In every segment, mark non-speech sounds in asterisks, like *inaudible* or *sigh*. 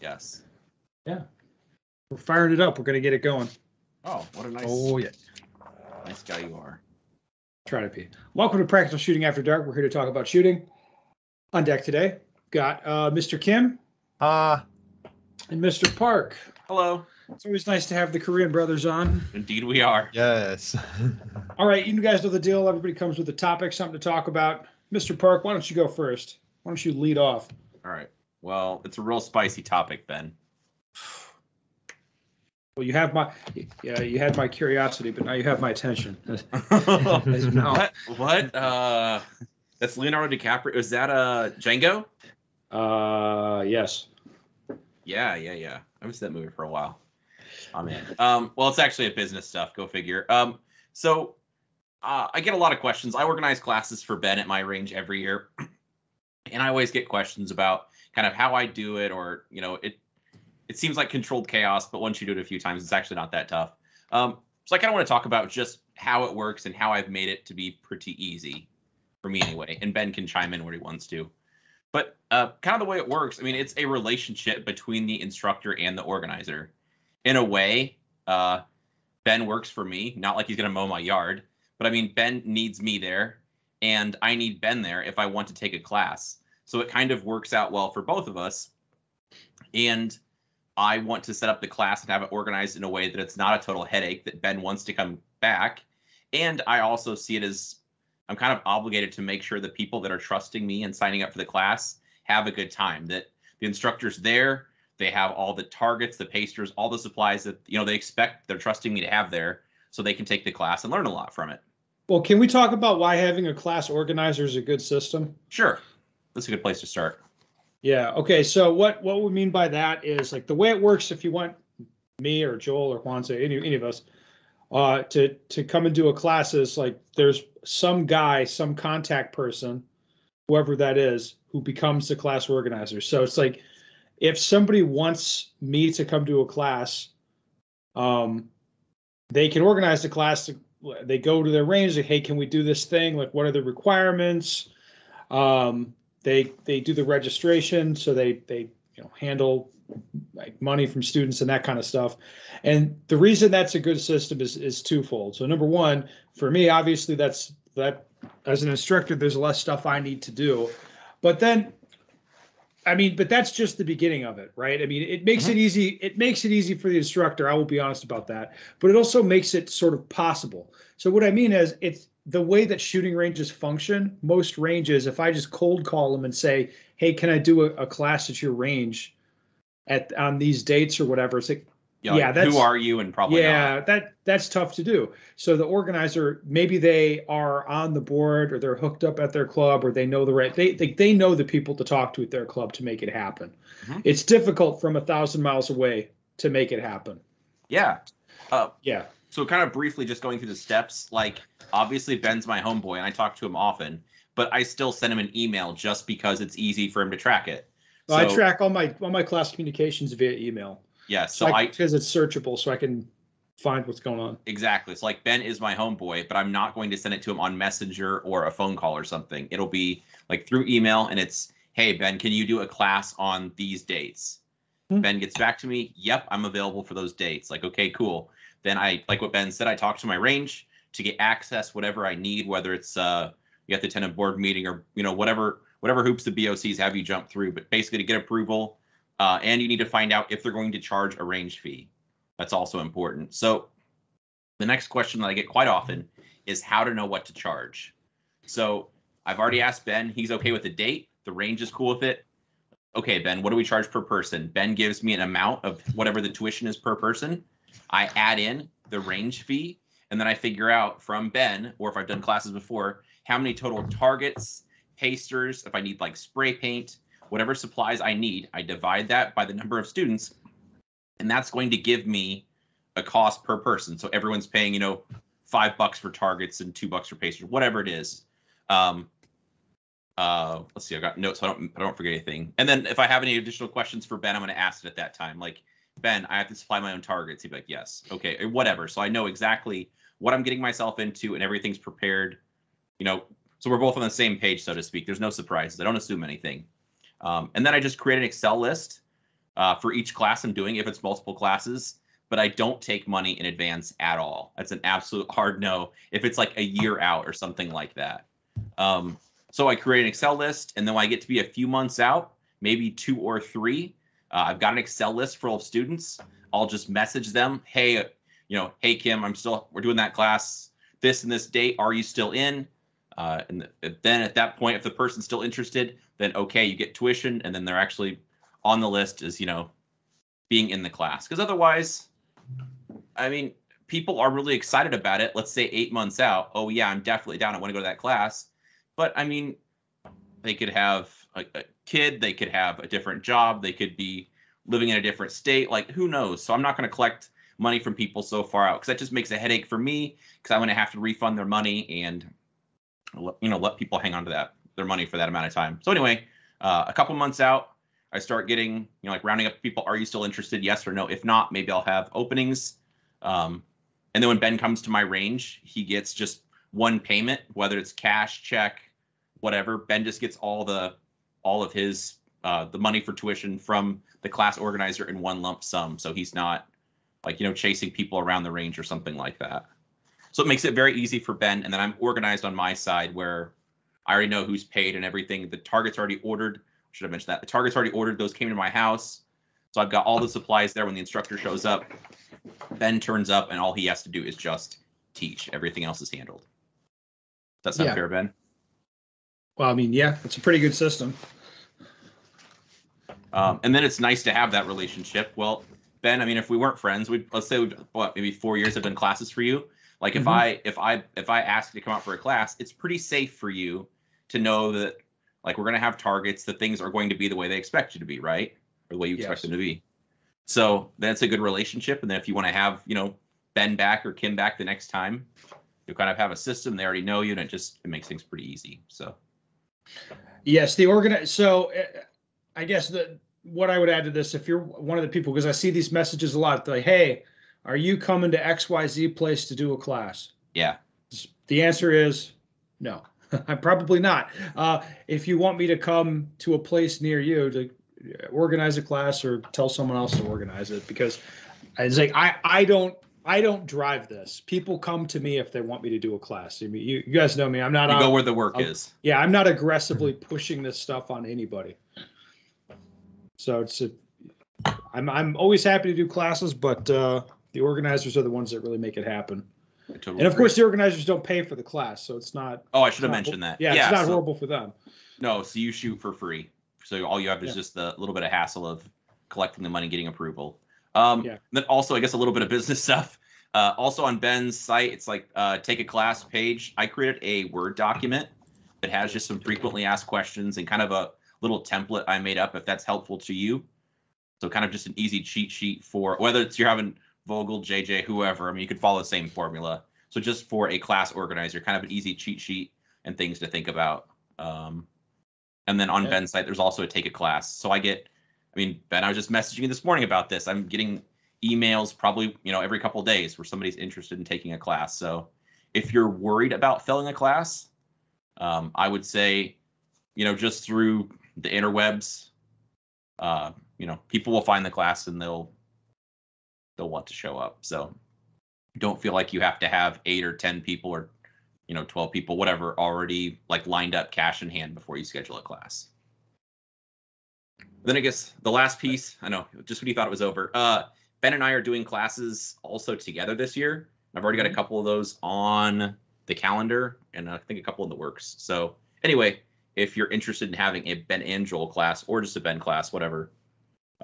Yes. Yeah. We're firing it up. We're gonna get it going. Oh, what a nice, Oh yeah. nice guy you are. Try to be. Welcome to Practical Shooting After Dark. We're here to talk about shooting. On deck today, got uh, Mr. Kim Uh and Mr. Park. Hello. It's always nice to have the Korean brothers on. Indeed, we are. yes. *laughs* All right, you guys know the deal. Everybody comes with a topic, something to talk about. Mr. Park, why don't you go first? Why don't you lead off? All right. Well, it's a real spicy topic, Ben. Well, you have my, yeah, you had my curiosity, but now you have my attention. *laughs* What? What? Uh, that's Leonardo DiCaprio. Is that uh Django? Uh, yes. Yeah, yeah, yeah. I haven't seen that movie for a while. Oh man. Um, well, it's actually a business stuff. Go figure. Um, so uh, I get a lot of questions. I organize classes for Ben at my range every year, *clears throat* and I always get questions about kind of how I do it, or you know, it it seems like controlled chaos, but once you do it a few times, it's actually not that tough. Um, so I kind of want to talk about just how it works and how I've made it to be pretty easy for me anyway. And Ben can chime in where he wants to. But uh, kind of the way it works, I mean, it's a relationship between the instructor and the organizer. In a way, uh, Ben works for me, not like he's going to mow my yard, but I mean, Ben needs me there, and I need Ben there if I want to take a class. So it kind of works out well for both of us. And I want to set up the class and have it organized in a way that it's not a total headache, that Ben wants to come back. And I also see it as I'm kind of obligated to make sure the people that are trusting me and signing up for the class have a good time, that the instructor's there, they have all the targets, the pasters, all the supplies that you know they expect they're trusting me to have there so they can take the class and learn a lot from it. Well, can we talk about why having a class organizer is a good system? Sure. That's a good place to start. Yeah. Okay. So what what we mean by that is like the way it works. If you want me or Joel or Hwansik, any any of us, uh, to to come and do a class is like there's some guy, some contact person, whoever that is, who becomes the class organizer. So it's like if somebody wants me to come to a class, um, they can organize the class. They go to their range. Like, hey, can we do this thing? Like, what are the requirements? Um, they they do the registration, so they they you know handle like money from students and that kind of stuff. And the reason that's a good system is is twofold. So number one, for me, obviously that's that as an instructor, there's less stuff I need to do. But then I mean, but that's just the beginning of it, right? I mean, it makes it mm-hmm. easy. It makes it easy for the instructor. I will be honest about that. But it also makes it sort of possible. So what I mean is, it's the way that shooting ranges function. Most ranges, if I just cold call them and say, "Hey, can I do a, a class at your range at on these dates or whatever?" It's like, You know, Yeah, like, that's- who are you and probably yeah, not. that that's tough to do. So the organizer, maybe they are on the board or they're hooked up at their club or they know the right they they, they know the people to talk to at their club to make it happen. Mhm. It's difficult from a thousand miles away to make it happen. Yeah. Uh, Yeah. so kind of briefly just going through the steps like obviously ben's my homeboy and i talk to him often but i still send him an email just because it's easy for him to track it Well, I track all my all my class communications via email. Yeah so i because it's searchable, so I can find what's going on. exactly It's like ben is my homeboy but i'm not going to send it to him on messenger or a phone call or something it'll be like through email and it's hey ben can you do a class on these dates Hmm. ben gets back to me yep i'm available for those dates like okay cool then i like what ben said i talk to my range to get access whatever i need whether it's uh you have to attend a board meeting or you know whatever whatever hoops the bocs have you jump through but basically to get approval uh, and you need to find out if they're going to charge a range fee. That's also important. So the next question that i get quite often is how to know what to charge. So i've already asked ben. He's okay with the date. The range is cool with it. Okay ben what do we charge per person? Ben gives me an amount of whatever the tuition is per person. I add in the range fee and then i figure out from ben or if i've done classes before how many total targets pasters if i need like spray paint whatever supplies i need i divide that by the number of students and that's going to give me a cost per person. So everyone's paying you know five bucks for targets and two bucks for pasters whatever it is. Um, uh let's see i got notes so i don't i don't forget anything. And then if i have any additional questions for ben i'm going to ask it at that time like ben i have to supply my own targets. He'd be like yes okay or whatever. So i know exactly what i'm getting myself into and everything's prepared you know so we're both on the same page so to speak. There's no surprises. I don't assume anything um, and then i just create an excel list uh, for each class I'm doing if it's multiple classes, but I don't take money in advance at all. That's an absolute hard no if it's like a year out or something like that. Um, so I create an Excel list, and then when I get to be a few months out, maybe two or three, uh, I've got an Excel list full of students. I'll just message them, hey, uh, you know, hey Kim, I'm still we're doing that class this and this date. Are you still in? Uh, and then at that point, if the person's still interested, then okay, you get tuition, and then they're actually on the list as you know being in the class. Because otherwise, I mean, people are really excited about it. Let's say eight months out. Oh yeah, I'm definitely down. I want to go to that class. But I mean, they could have a, a kid. They could have a different job. They could be living in a different state. Like who knows? So I'm not going to collect money from people so far out because that just makes a headache for me because I'm going to have to refund their money and you know let people hang on to that their money for that amount of time. So anyway, uh, a couple months out, I start getting you know like rounding up people. Are you still interested? Yes or no. If not, maybe I'll have openings. Um, and then when Ben comes to my range, he gets just one payment, whether it's cash, check, whatever. Ben just gets all the all of his uh, the money for tuition from the class organizer in one lump sum. So he's not like you know chasing people around the range or something like that. So it makes it very easy for Ben. And then I'm organized on my side where I already know who's paid and everything. The target's already ordered. Should have mentioned that. The target's already ordered. Those came to my house. So I've got all the supplies there when the instructor shows up. Ben turns up and all he has to do is just teach. Everything else is handled. Does that sound Yeah. fair, Ben? Well, I mean, yeah, it's a pretty good system. Um, and then it's nice to have that relationship. Well, Ben, I mean, if we weren't friends, we'd let's say we'd, what maybe four years have done classes for you. Like if Mhm. I if I if I ask you to come out for a class, it's pretty safe for you to know that like we're gonna have targets, that things are going to be the way they expect you to be, right? Or the way you expect Yes. them to be. So that's a good relationship. And then if you want to have, you know, Ben back or Kim back the next time, you kind of have a system. They already know you, and it just it makes things pretty easy. So Yes, the organi, so uh, I guess the, what I would add to this, if you're one of the people, because I see these messages a lot, like, hey, are you coming to XYZ place to do a class? yeah, The answer is no. *laughs* I'm probably not. Uh, if you want me to come to a place near you to organize a class or tell someone else to organize it, because it's like I I don't I don't drive this. People come to me if they want me to do a class. I mean, you, you guys know me. I'm not you out- go where the work I'll- is. yeah, I'm not aggressively pushing this stuff on anybody. So it's a, I'm I'm always happy to do classes, but uh, the organizers are the ones that really make it happen. Totally And of agree. course, the organizers don't pay for the class, so it's not. oh, I should have mentioned that. Yeah, it's not so- horrible for them. No, so you shoot for free. So all you have is Yeah. just the little bit of hassle of collecting the money, getting approval. Um, Yeah. Then also, I guess a little bit of business *laughs* stuff. Uh, also on Ben's site, it's like uh, take a class page. I created a Word document that has just some frequently asked questions and kind of a little template I made up if that's helpful to you. So kind of just an easy cheat sheet for whether it's you're having Vogel, JJ, whoever. I mean, you could follow the same formula. So just for a class organizer, kind of an easy cheat sheet and things to think about. Um, and then on Yeah. Ben's site, there's also a take a class. So I get, I mean, Ben, I was just messaging you this morning about this. I'm getting emails probably, you know, every couple of days where somebody's interested in taking a class. So if you're worried about failing a class, um, I would say, you know, just through the interwebs, uh, you know, people will find the class and they'll they'll want to show up. So don't feel like you have to have eight or ten people or you know 12 people whatever already like lined up cash in hand before you schedule a class. Then i guess the last piece i know just when you thought it was over. Uh ben and i are doing classes also together this year. I've already got a couple of those on the calendar and i think a couple in the works. So anyway if you're interested in having a ben and joel class or just a ben class whatever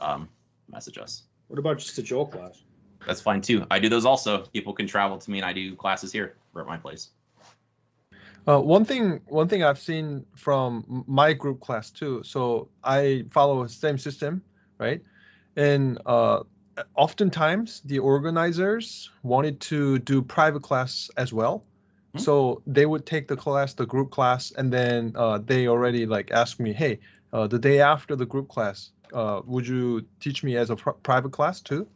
um message us What about just a Joel class? that's fine too i do those also people can travel to me and i do classes here or at my place Uh, one thing, one thing I've seen from my group class too. So I follow the same system, right? And uh, oftentimes the organizers wanted to do private class as well. Hmm. So they would take the class, the group class, and then uh, they already like ask me, hey, uh, the day after the group class, uh, would you teach me as a pr- private class too?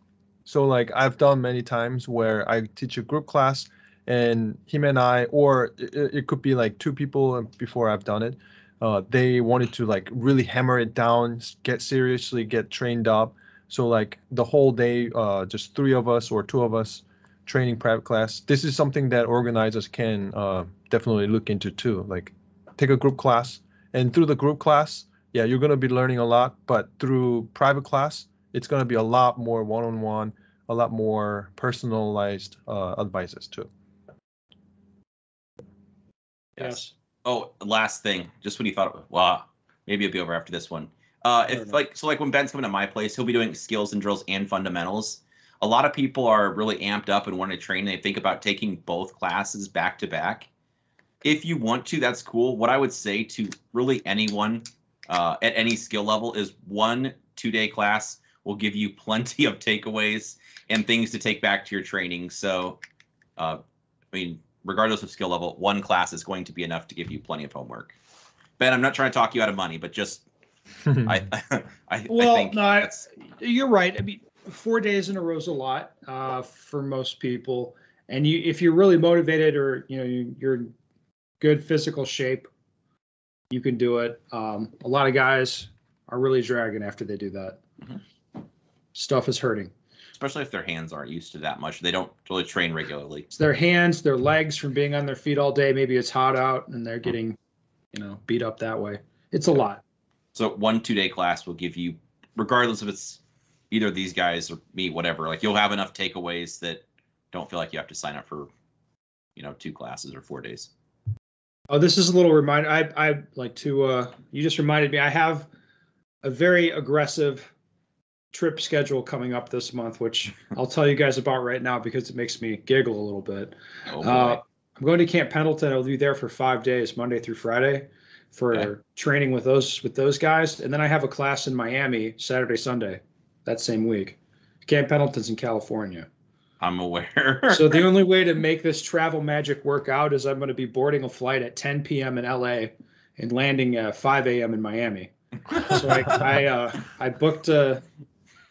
So like I've done many times where I teach a group class and him and I, or it, it could be like two people before I've done it. Uh, they wanted to like really hammer it down, get seriously, get trained up. So like the whole day, uh, just three of us or two of us training private class. This is something that organizers can uh, definitely look into too. Like take a group class, and through the group class, yeah, you're gonna be learning a lot. But through private class, it's gonna be a lot more one-on-one, a lot more personalized uh, advices too. Yes. Oh, last thing, just when you thought, wow, maybe it'll be over after this one. Uh, if like so, like when Ben's coming to my place, he'll be doing skills and drills and fundamentals. A lot of people are really amped up and want to train. They think about taking both classes back to back. If you want to, that's cool. What I would say to really anyone uh, at any skill level is one two day class will give you plenty of takeaways and things to take back to your training. So, uh, I mean, regardless of skill level, one class is going to be enough to give you plenty of homework. Ben, I'm not trying to talk you out of money, but just *laughs* *laughs* I, I, I Well, think no, I- You're right. I mean, four days in a row is a lot uh, for most people. And you, if you're really motivated or you know you, you're in good physical shape, you can do it. Um, a lot of guys are really dragging after they do that. Mhm. Stuff is hurting. especially if their hands aren't used to that much. They don't really train regularly. It's their hands, their legs from being on their feet all day. Maybe it's hot out and they're getting, you know, beat up that way. It's a lot. So one two day class will give you, regardless if it's either these guys or me, whatever. Like you'll have enough takeaways that don't feel like you have to sign up for, you know, two classes or four days. Oh, this is a little reminder. I I like to. Uh, you just reminded me. I have a very aggressive trip schedule coming up this month, which *laughs* I'll tell you guys about right now because it makes me giggle a little bit. Oh. Uh, I'm going to Camp Pendleton. I'll be there for five days, Monday through Friday, for Okay. training with those with those guys, and then I have a class in Miami Saturday, Sunday, that same week. Camp Pendleton's in California. I'm aware. So the *laughs* only way to make this travel magic work out is I'm going to be boarding a flight at 10 p.m. in LA and landing at 5 a.m. in Miami. So I *laughs* I, uh, I booked. Uh,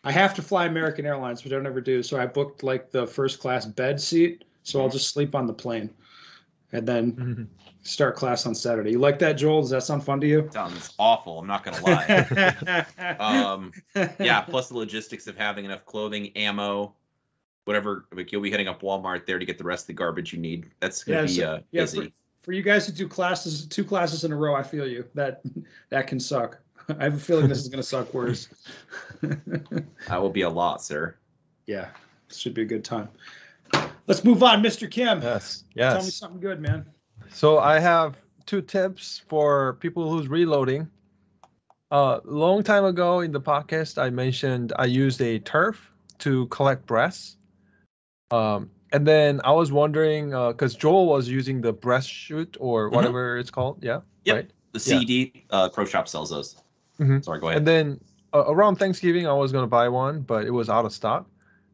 I have to fly American Airlines, which I don't ever do. So I booked like the first class bed seat. So I'll just sleep on the plane, and then start class on Saturday. You like that, Joel? Does that sound fun to you? Sounds awful. I'm not gonna lie. *laughs* um, yeah. Plus the logistics of having enough clothing, ammo, whatever. Like you'll be hitting up Walmart there to get the rest of the garbage you need. That's gonna Yeah, be so- uh, yeah, busy. For you guys who do classes, two classes in a row, I feel you. That that can suck. *laughs* I have a feeling this is going to suck worse. *laughs* That will be a lot, sir. Yeah, should be a good time. Let's move on, Mr. Kim. Yes. Yes. Tell me something good, man. So I have two tips for people who's reloading. A uh, long time ago in the podcast, I mentioned I used a turf to collect breasts. Um, and then I was wondering because Joel was using the breast shoot or Mhm. whatever it's called. Yeah. Yep. Right. The Yeah. CD uh, Pro Shop sells those. Mhm. Sorry, go ahead. And then uh, around Thanksgiving, I was going to buy one, but it was out of stock.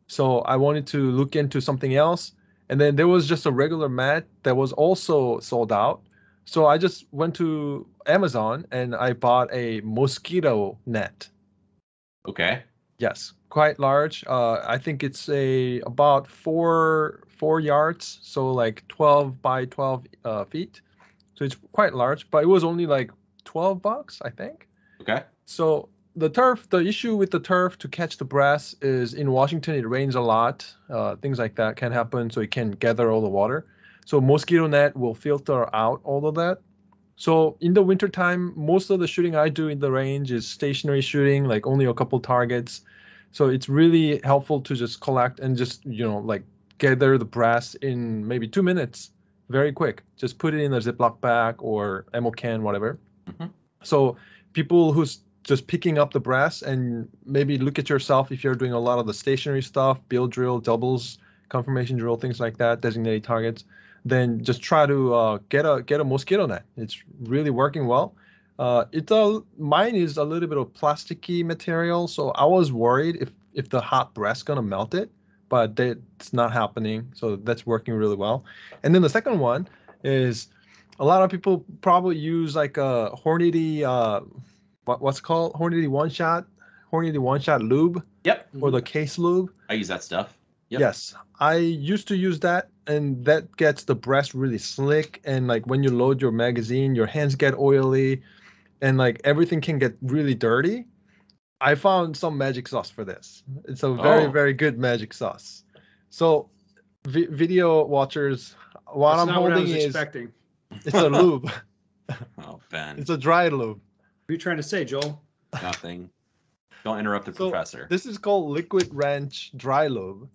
So I wanted to look into something else. And then there was just a regular mat that was also sold out. So I just went to Amazon and I bought a mosquito net. okay. Yes, quite large. Uh, I think it's a about four four yards, so like 12 by 12 uh, feet. So it's quite large, but it was only like 12 bucks, I think. Okay. So the turf, the issue with the turf to catch the brass is in Washington it rains a lot. Uh, things like that can happen, so it can gather all the water. So mosquito net will filter out all of that. So in the wintertime, most of the shooting I do in the range is stationary shooting, like only a couple targets. So it's really helpful to just collect and just you know like gather the brass in maybe two minutes, very quick. Just put it in a Ziploc bag or ammo can, whatever. Mhm. So people who's just picking up the brass and maybe look at yourself if you're doing a lot of the stationary stuff, Bill drill, doubles, confirmation drill, things like that, designated targets. Then just try to uh, get a get a mosquito net. It's really working well. Uh, it's a mine is a little bit of plasticky material, so I was worried if if the hot brass gonna melt it, but that's not happening. So that's working really well. And then the second one is a lot of people probably use like a Hornady, uh, what, what's called Hornady one shot, Hornady one shot lube Yep. or the case lube. I use that stuff. Yep. Yes, I used to use that, and that gets the brass really slick. And like when you load your magazine, your hands get oily, and like everything can get really dirty. I found some magic sauce for this. It's a very Oh. very good magic sauce. So, vi- video watchers, what That's I'm not what I holding was is expecting. it's a *laughs* lube. Oh, Ben, it's a dry lube. What are you trying to say, Joel? nothing. Don't interrupt the So, professor. This is called Liquid Wrench Dry Lube,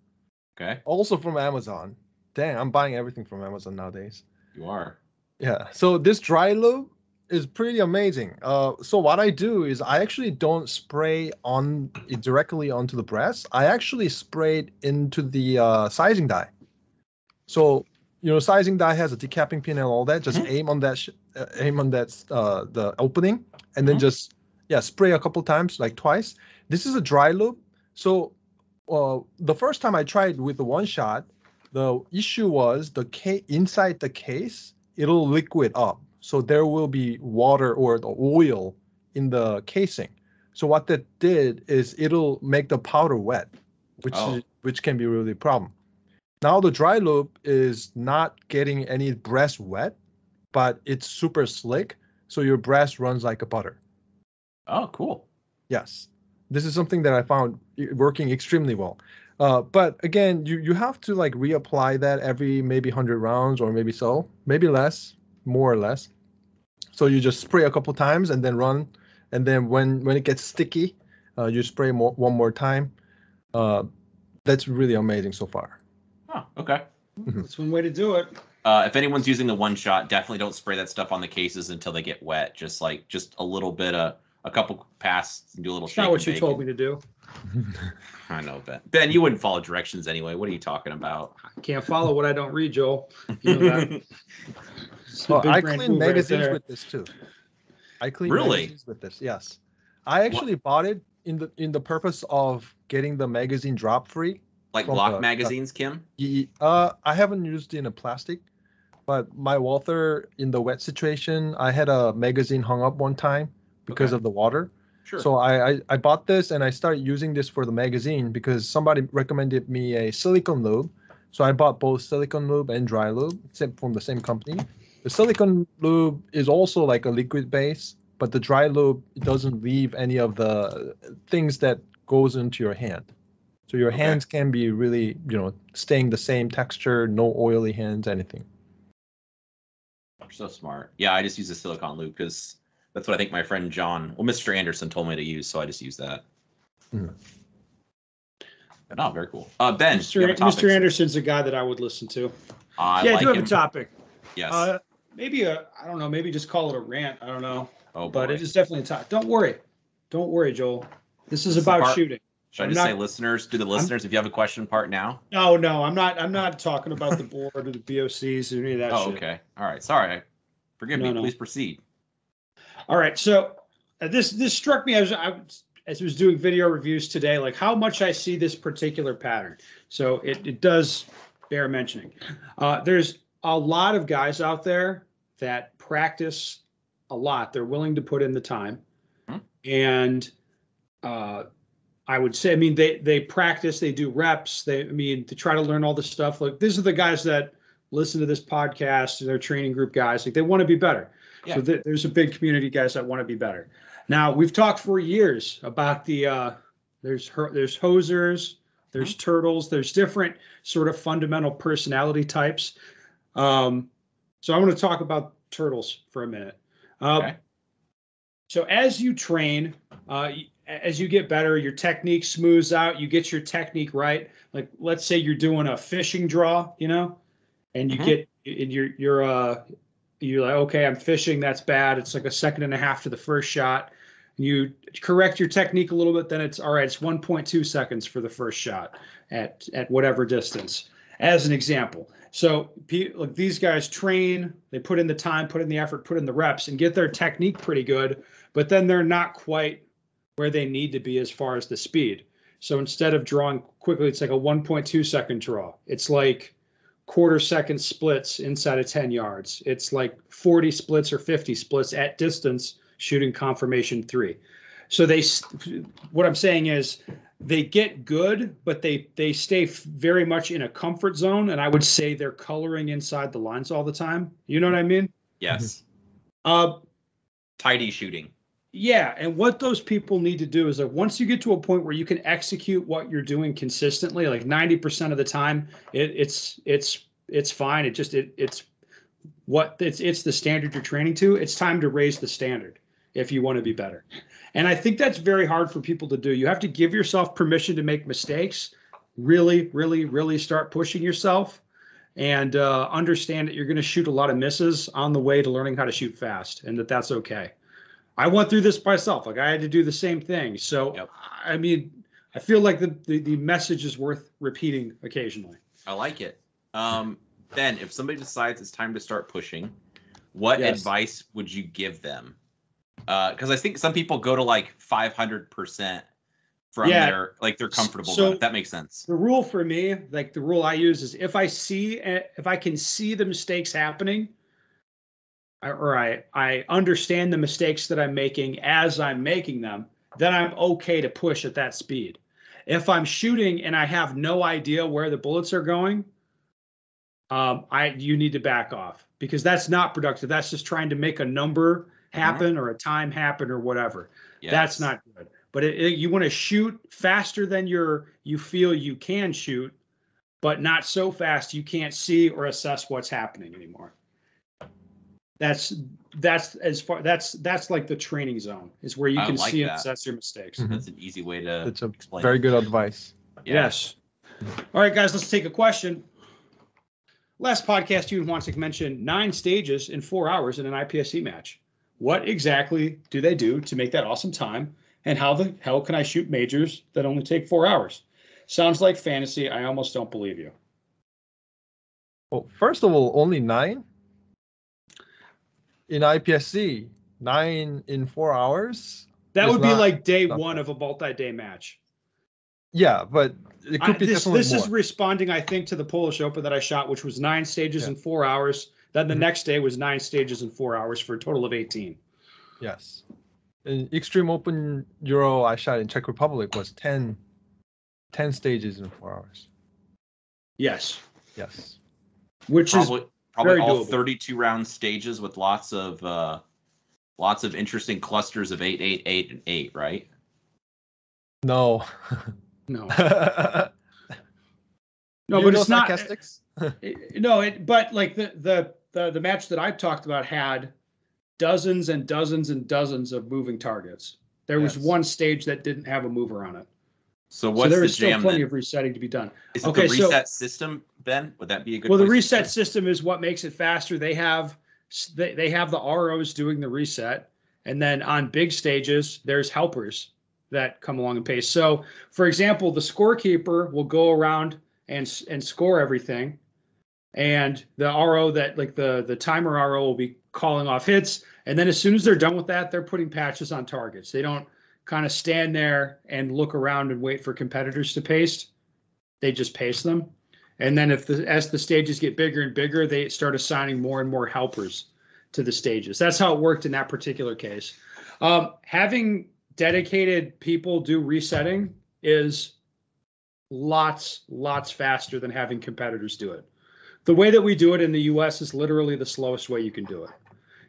Okay, also from Amazon. Dang, I'm buying everything from Amazon nowadays. you are. Yeah. So this dry lube is pretty amazing. Uh, so what I do is I actually don't spray on it directly onto the brass. I actually spray it into the uh, sizing die. So you know, sizing die has a decapping pin and all that. Just Mhm. aim on that, sh- uh, aim on that uh, the opening, and then Mhm. just yeah, spray a couple times, like twice. This is a dry lube. So uh, the first time I tried with the one shot, the issue was the ca- inside the case it'll liquid up so there will be water or the oil in the casing so what that did is it'll make the powder wet which Oh. is, which can be really a problem now the dry lube is not getting any brass wet but it's super slick so your brass runs like a butter Oh, cool. Yes, this is something that I found working extremely well. Uh, but again, you you have to like reapply that every maybe hundred rounds or maybe so, maybe less, more or less. So you just spray a couple times and then run, and then when when it gets sticky, uh, you spray more one more time. Uh, that's really amazing so far. Oh, okay. That's one way to do it. Uh, if anyone's using the one shot, definitely don't spray that stuff on the cases until they get wet. Just like just a little bit of a couple passes and do a little It's shake. not what you told me to do. *laughs* I know, Ben. Ben, you wouldn't follow directions anyway. What are you talking about? I can't follow what I don't read, Joel. You know *laughs* that. Well, I clean move right magazines there. with this too. I clean Really? magazines with this. Yes, I actually bought it in the in the purpose of getting the magazine drop free. like From block the- magazines, Kim? Uh, I haven't used it in a plastic, but my Walther in the wet situation, I had a magazine hung up one time because Okay. of the water. Sure. So I, I I bought this and I started using this for the magazine because somebody recommended me a silicone lube. So I bought both silicone lube and dry lube, except from the same company. The silicone lube is also like a liquid base, but the dry lube doesn't leave any of the things that goes into your hand. So your Okay. hands can be really, you know, staying the same texture, no oily hands, anything. You're so smart. Yeah, I just use the silicone lube because that's what I think my friend John, well, Mr. Anderson told me to use, so I just use that. Mhm. But no, very cool. Uh, Ben, Mr. you have a topic? Mr. Anderson's a guy that I would listen to. I yeah, I like do have him. a topic. Yes. Uh, maybe a, I don't know, maybe just call it a rant. I don't know, oh, but it is definitely a topic. Don't worry, don't worry, Joel. This is This about part- shooting. Should I I'm just not- say listeners? Do the listeners, if you have a question, part now? No, no, I'm not. I'm not talking about the board or the BOCs or any of that Oh, shit. okay. All right. Sorry. Forgive No, me. no. Please proceed. All right, so uh, this this struck me as I was, as I was doing video reviews today, like how much I see this particular pattern. So it it does bear mentioning. Uh, there's a lot of guys out there that practice a lot. They're willing to put in the time, Hmm. and uh, I would say, I mean, they they practice, they do reps. They, I mean, to try to learn all this stuff. Like these are the guys that listen to this podcast. They're training group guys. Like they want to be better. Yeah. So th- there's a big community, guys, that want to be better. Now we've talked for years about the uh, there's her, there's hosers, there's Mm-hmm. turtles, there's different sort of fundamental personality types. Um, so I want to talk about turtles for a minute. Uh, Okay. So as you train, uh, as you get better, your technique smooths out. You get your technique right. Like let's say you're doing a fishing draw, you know, and you Mhm. get and you're you're uh you're like okay, I'm fishing. That's bad. It's like a second and a half to the first shot. You correct your technique a little bit, then it's all right. It's 1.2 seconds for the first shot at at whatever distance. As an example, so like these guys train, they put in the time, put in the effort, put in the reps, and get their technique pretty good. But then they're not quite where they need to be as far as the speed. So instead of drawing quickly, it's like a 1.2 second draw. It's like quarter second splits inside of 10 yards. It's like 40 splits or 50 splits at distance shooting confirmation three. So they, what I'm saying is they get good, but they they stay f- very much in a comfort zone. And I would say they're coloring inside the lines all the time. You know what I mean? Yes. Uh, Tidy shooting. Yeah, and what those people need to do is that once you get to a point where you can execute what you're doing consistently, like 90% of the time, it, it's it's it's fine. It just it it's what it's it's the standard you're training to. It's time to raise the standard if you want to be better. And I think that's very hard for people to do. You have to give yourself permission to make mistakes, really, really, really start pushing yourself and uh, understand that you're going to shoot a lot of misses on the way to learning how to shoot fast and that that's okay. I went through this myself. Like I had to do the same thing. So, Yep. I mean, I feel like the, the, the message is worth repeating occasionally. I like it. Um, ben, if somebody decides it's time to start pushing, what Yes. advice would you give them? Because I think some people go to like 500% from Yeah. their, like they're comfortable. So- with it. That makes sense. The rule for me, like the rule I use is if I see, eh, if I can see the mistakes happening, or I, I understand the mistakes that I'm making as I'm making them, then I'm okay to push at that speed. If I'm shooting and I have no idea where the bullets are going, um, I you need to back off because that's not productive. That's just trying to make a number happen or a time happen or whatever. That's not good. But it, it- you want to shoot faster than you're you feel you can shoot, but not so fast you can't see or assess what's happening anymore. That's that's as far that's that's like the training zone is where you I can like see and assess your mistakes. Mhm. That's an easy way to It's a explain. very it. good advice. Yeah. Yes. All right, guys, let's take a question. Last podcast, you and Hwansik mentioned nine stages in four hours in an IPSC match. What exactly do they do to make that awesome time? And how the hell can I shoot majors that only take four hours? Sounds like fantasy. I almost don't believe you. Well, first of all, only nine in IPSC, nine in four hours. That would be like day not one of a multi-day match. Yeah, but it I- could be this definitely this more. is responding, I think, to the Polish Open that I shot, which was nine stages Yeah. in four hours. Then the Mhm. next day was nine stages in four hours for a total of 18. yes. In Extreme Open Euro, I shot in Czech Republic was 10, 10 stages in four hours. Yes, Yes. which is Probably, probably very all doable. 32 round stages with lots of uh, lots of interesting clusters of eight, eight, eight, and eight. Right? No. no. *laughs* no, No, but it's not. sarcastics? it- *laughs* No, it. But like the the the the match that I talked about had dozens and dozens and dozens of moving targets. There was one stage that didn't have a mover on it, So so what's there the is still plenty then? of resetting to be done. Is it Okay, the so- reset system, Ben? Would that be a good? Well, the reset system is what makes it faster. They have they, they have the ROs doing the reset, and then on big stages, there's helpers that come along and pace. So, for example, the scorekeeper will go around and and score everything, and the RO that like the the timer RO will be calling off hits, and then as soon as they're done with that, they're putting patches on targets. They don't kind of stand there and look around and wait for competitors to paste. They just paste them. And then if the as the stages get bigger and bigger, they start assigning more and more helpers to the stages. That's how it worked in that particular case. Um, having dedicated people do resetting is lots, lots faster than having competitors do it. The way that we do it in the US is literally the slowest way you can do it.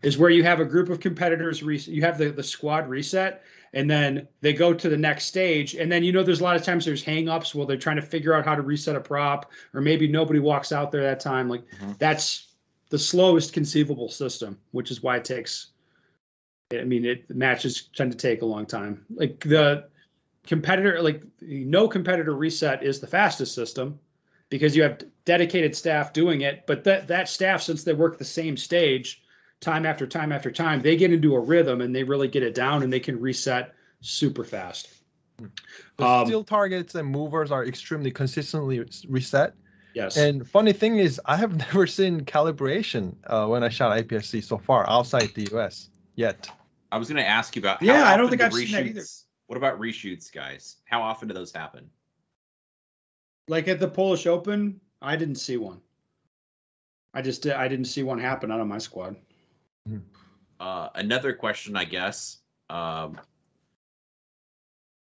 Is where you have a group of competitors, you have the, the squad reset, and then they go to the next stage. And then, you know, there's a lot of times there's hangups while they're trying to figure out how to reset a prop, or maybe nobody walks out there that time. Like Mhm. that's the slowest conceivable system, which is why it takes. I mean, it matches tend to take a long time. Like the competitor, like no competitor reset is the fastest system because you have dedicated staff doing it. But that that staff, since they work the same stage time after time after time, they get into a rhythm and they really get it down and they can reset super fast. The Um, steel targets and movers are extremely consistently reset. Yes. And funny thing is, I have *laughs* never seen calibration uh, when I shot IPSC so far outside the US yet. I was going to ask you about. how Yeah, I don't think I've seen that either. reshoots- What about reshoots, guys? How often do those happen? Like at the Polish Open, I didn't see one. I just did, I didn't see one happen out of my squad. Uh, another question, I guess, um,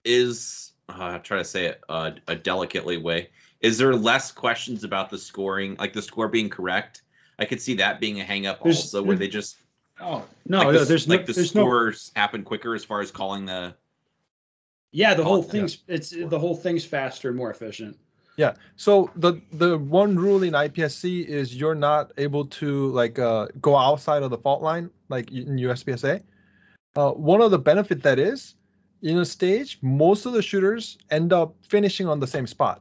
is uh, try to say it uh, a delicately way. Is there less questions about the scoring, like the score being correct? I could see that being a hang up There's- also, where they just Oh no, like no, the, there's like no, the there's no. scores happen quicker as far as calling the. Yeah, the whole yeah. thing's it's the whole thing's faster and more efficient. Yeah. So the the one rule in IPSC is you're not able to like uh, go outside of the fault line like in USPSA. Uh, one of the benefit that is in a stage, most of the shooters end up finishing on the same spot.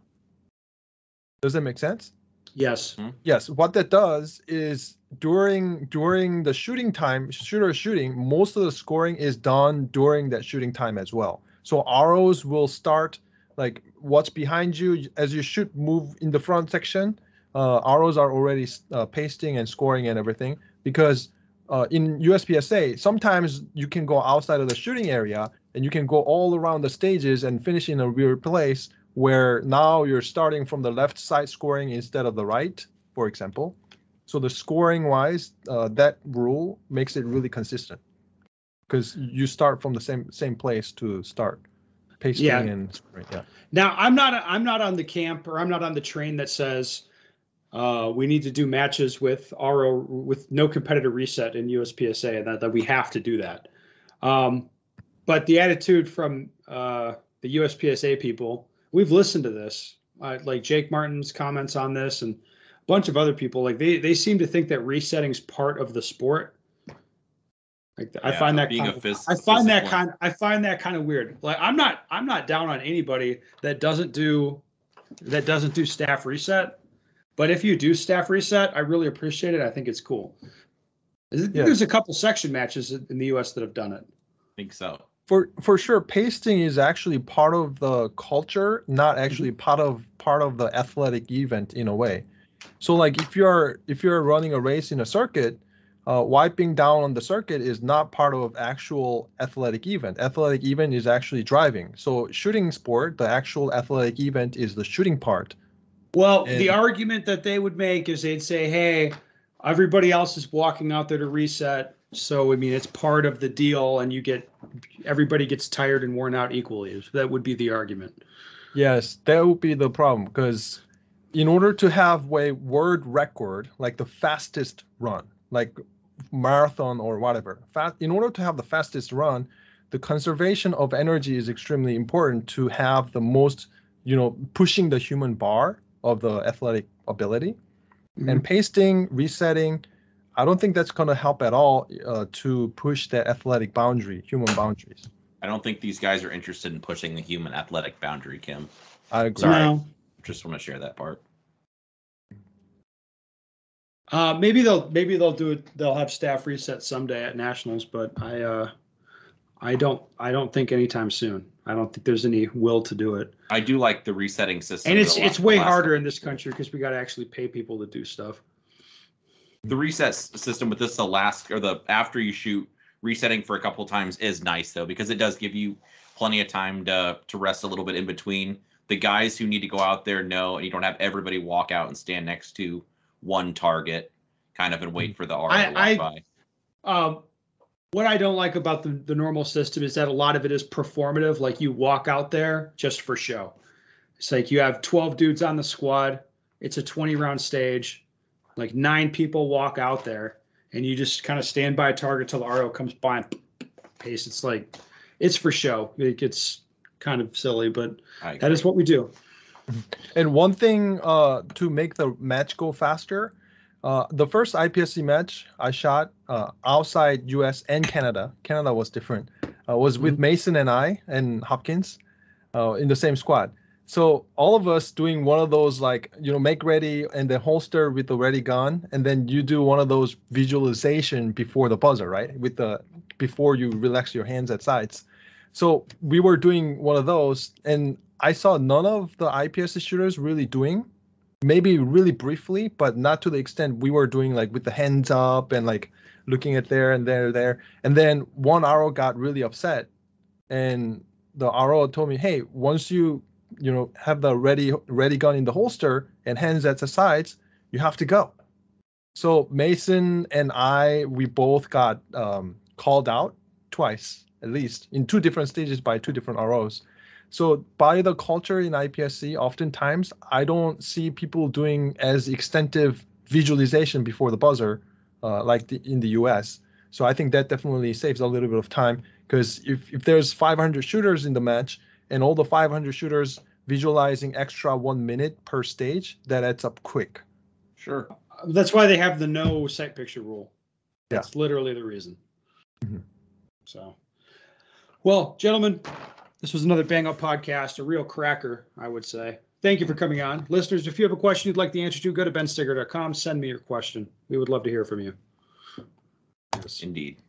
Does that make sense? Yes. Yes. What that does is during during the shooting time, shooter shooting, most of the scoring is done during that shooting time as well. So ROs will start like what's behind you as you shoot move in the front section uh, ROs are already uh, pasting and scoring and everything because uh, in uspsa sometimes you can go outside of the shooting area and you can go all around the stages and finish in a weird place where now you're starting from the left side scoring instead of the right for example. So the scoring wise uh, that rule makes it really consistent because you start from the same same place to start pasting Yeah. and scoring yeah Now I'm not I'm not on the camp or I'm not on the train that says uh, we need to do matches with RO with no competitor reset in USPSA and that, that we have to do that. Um, but the attitude from uh, the USPSA people, we've listened to this, uh, like Jake Martin's comments on this and a bunch of other people, like they they seem to think that resetting's part of the sport. Like I find that being kind a of, phys- I find that physical- kind I find that kind of weird. Like I'm not I'm not down on anybody that doesn't do that doesn't do staff reset. But if you do staff reset, I really appreciate it. I think it's cool. There's Yeah. there's a couple section matches in the US that have done it. I think so. for for sure pasting is actually part of the culture not mm-hmm. actually part of part of the athletic event in a way so like if you're if you're running a race in a circuit uh, wiping down on the circuit is not part of actual athletic event athletic event is actually driving so shooting sport the actual athletic event is the shooting part Well, the argument that they would make is they'd say, "Hey, everybody else is walking out there to reset, so I mean it's part of the deal, and you get everybody gets tired and worn out equally." So that would be the argument. Yes, that would be the problem because in order to have a world record, like the fastest run, like marathon or whatever, fast, in order to have the fastest run, the conservation of energy is extremely important to have the most, you know, pushing the human bar of the athletic ability. And pasting, resetting, I don't think that's going to help at all uh, to push the athletic boundary, human boundaries. I don't think these guys are interested in pushing the human athletic boundary, Kim. I agree. Sorry. No. Just want to share that part. Uh, maybe they'll maybe they'll do it. They'll have staff reset someday at nationals, but I uh, I don't I don't think anytime soon. I don't think there's any will to do it. I do like the resetting system. And it's it's way harder couple in this country because we got to actually pay people to do stuff. The reset system with this, the last or the after you shoot, resetting for a couple times is nice though because it does give you plenty of time to to rest a little bit in between. The guys who need to go out there know, and you don't have everybody walk out and stand next to one target, kind of and wait for the R I- to walk I- by. Um, what I don't like about the, the normal system is that a lot of it is performative. Like you walk out there just for show. It's like you have 12 dudes on the squad. It's a 20 round stage. Like nine people walk out there and you just kind of stand by a target till the RO comes by and pace. It's like, it's for show. It gets kind of silly, but that is what we do. *laughs* And one thing uh, to make the match go faster, uh, the first IPSC match I shot uh, outside US and Canada, Canada was different, uh, was with Mason and I and Hopkins uh, in the same squad. So all of us doing one of those like you know make ready and then holster with the ready gun, and then you do one of those visualization before the buzzer, right? With the before you relax your hands at sides. So we were doing one of those, and I saw none of the IPS shooters really doing. Maybe really briefly, but not to the extent we were doing, like with the hands up and like looking at there and there, there. And then one RO got really upset, and the RO told me, "Hey, once you, you know, have the ready ready gun in the holster and hands at the sides, you have to go." So Mason and I, we both got um, called out twice, at least in two different stages by two different ROs. So by the culture in IPSC, oftentimes I don't see people doing as extensive visualization before the buzzer, uh, like the, in the US. So I think that definitely saves a little bit of time because if, if there's 500 shooters in the match and all the 500 shooters visualizing extra one minute per stage, that adds up quick. Sure. That's why they have the no sight picture rule. Yeah. That's literally the reason. Mhm. So, well, gentlemen, this was another bang up podcast, a real cracker, I would say. Thank you for coming on. Listeners, if you have a question you'd like the answer to, go to benstoeger.com, send me your question. We would love to hear from you. Yes. Indeed.